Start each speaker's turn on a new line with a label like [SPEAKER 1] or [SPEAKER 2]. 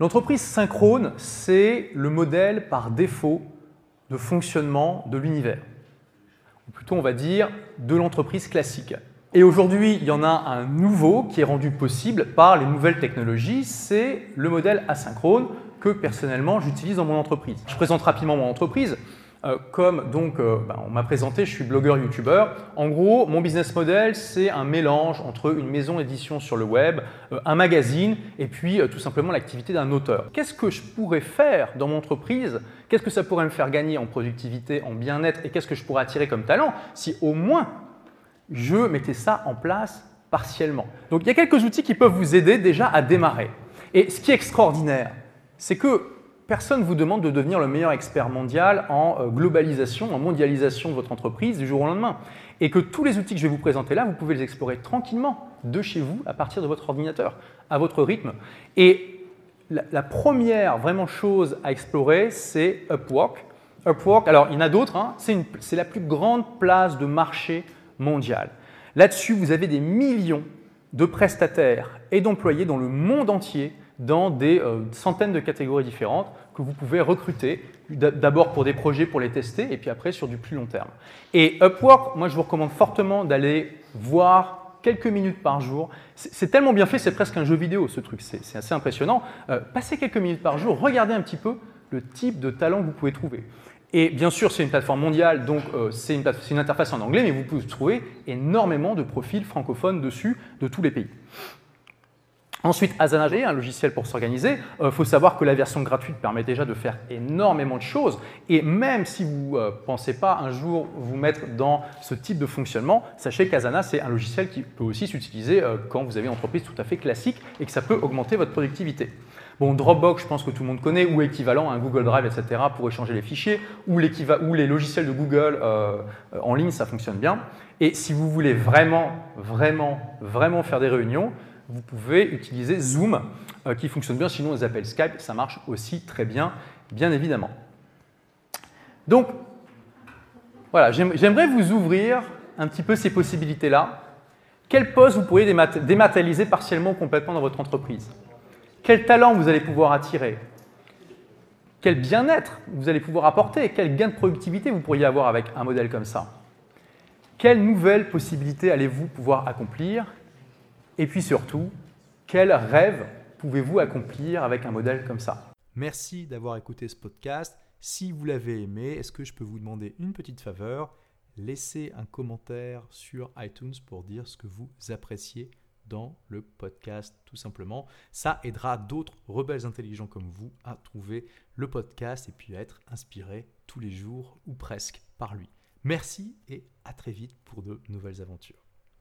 [SPEAKER 1] L'entreprise synchrone, c'est le modèle par défaut de fonctionnement de l'univers. Ou plutôt, on va dire, de l'entreprise classique. Et aujourd'hui, il y en a un nouveau qui est rendu possible par les nouvelles technologies, c'est le modèle asynchrone que personnellement j'utilise dans mon entreprise. Je présente rapidement mon entreprise. Euh, comme donc euh, ben, on m'a présenté, je suis blogueur youtubeur. En gros, mon business model, c'est un mélange entre une maison d'édition sur le web, euh, un magazine et puis tout simplement l'activité d'un auteur. Qu'est-ce que je pourrais faire dans mon entreprise? Qu'est-ce que ça pourrait me faire gagner en productivité, en bien-être? Et qu'est-ce que je pourrais attirer comme talent si au moins je mettais ça en place partiellement? Donc il y a quelques outils qui peuvent vous aider déjà à démarrer. Et ce qui est extraordinaire, c'est que personne ne vous demande de devenir le meilleur expert mondial en euh, globalisation, en mondialisation de votre entreprise du jour au lendemain. Et que tous les outils que je vais vous présenter là, vous pouvez les explorer tranquillement de chez vous, à partir de votre ordinateur, à votre rythme. Et la, première vraiment chose à explorer, c'est Upwork. Upwork, alors il y en a d'autres, hein, c'est la plus grande place de marché mondiale. Là-dessus, vous avez des millions de prestataires et d'employés dans le monde entier dans des euh, centaines de catégories différentes que vous pouvez recruter, d'abord pour des projets pour les tester, et puis après sur du plus long terme. Et Upwork, moi je vous recommande fortement d'aller voir quelques minutes par jour. C'est tellement bien fait, c'est presque un jeu vidéo ce truc, c'est assez impressionnant. Euh, passez quelques minutes par jour, regardez un petit peu le type de talent que vous pouvez trouver. Et bien sûr, c'est une plateforme mondiale, donc euh, c'est une, une, interface en anglais, mais vous pouvez trouver énormément de profils francophones dessus de tous les pays. Ensuite, Asana un logiciel pour s'organiser. Il euh, faut savoir que la version gratuite permet déjà de faire énormément de choses. Et même si vous ne euh, pensez pas un jour vous mettre dans ce type de fonctionnement, sachez qu'Asana, c'est un logiciel qui peut aussi s'utiliser euh, quand vous avez une entreprise tout à fait classique et que ça peut augmenter votre productivité. Bon, Dropbox, je pense que tout le monde connaît, ou équivalent un Google Drive, etc., pour échanger les fichiers, ou, ou les logiciels de Google en ligne, ça fonctionne bien. Et si vous voulez vraiment, vraiment, vraiment faire des réunions, vous pouvez utiliser Zoom, euh, qui fonctionne bien, sinon les appels Skype, ça marche aussi très bien, bien évidemment. Donc, voilà, j'aimerais vous ouvrir un petit peu ces possibilités-là. Quel poste vous pourriez dématérialiser partiellement ou complètement dans votre entreprise? Quel talent vous allez pouvoir attirer? Quel bien-être vous allez pouvoir apporter? Quel gain de productivité vous pourriez avoir avec un modèle comme ça? Quelles nouvelles possibilités allez-vous pouvoir accomplir? Et puis surtout, quel rêve pouvez-vous accomplir avec un modèle comme ça?
[SPEAKER 2] Merci d'avoir écouté ce podcast. Si vous l'avez aimé, est-ce que je peux vous demander une petite faveur? Laissez un commentaire sur iTunes pour dire ce que vous appréciez dans le podcast, tout simplement. Ça aidera d'autres rebelles intelligents comme vous à trouver le podcast et puis à être inspirés tous les jours ou presque par lui. Merci et à très vite pour de nouvelles aventures.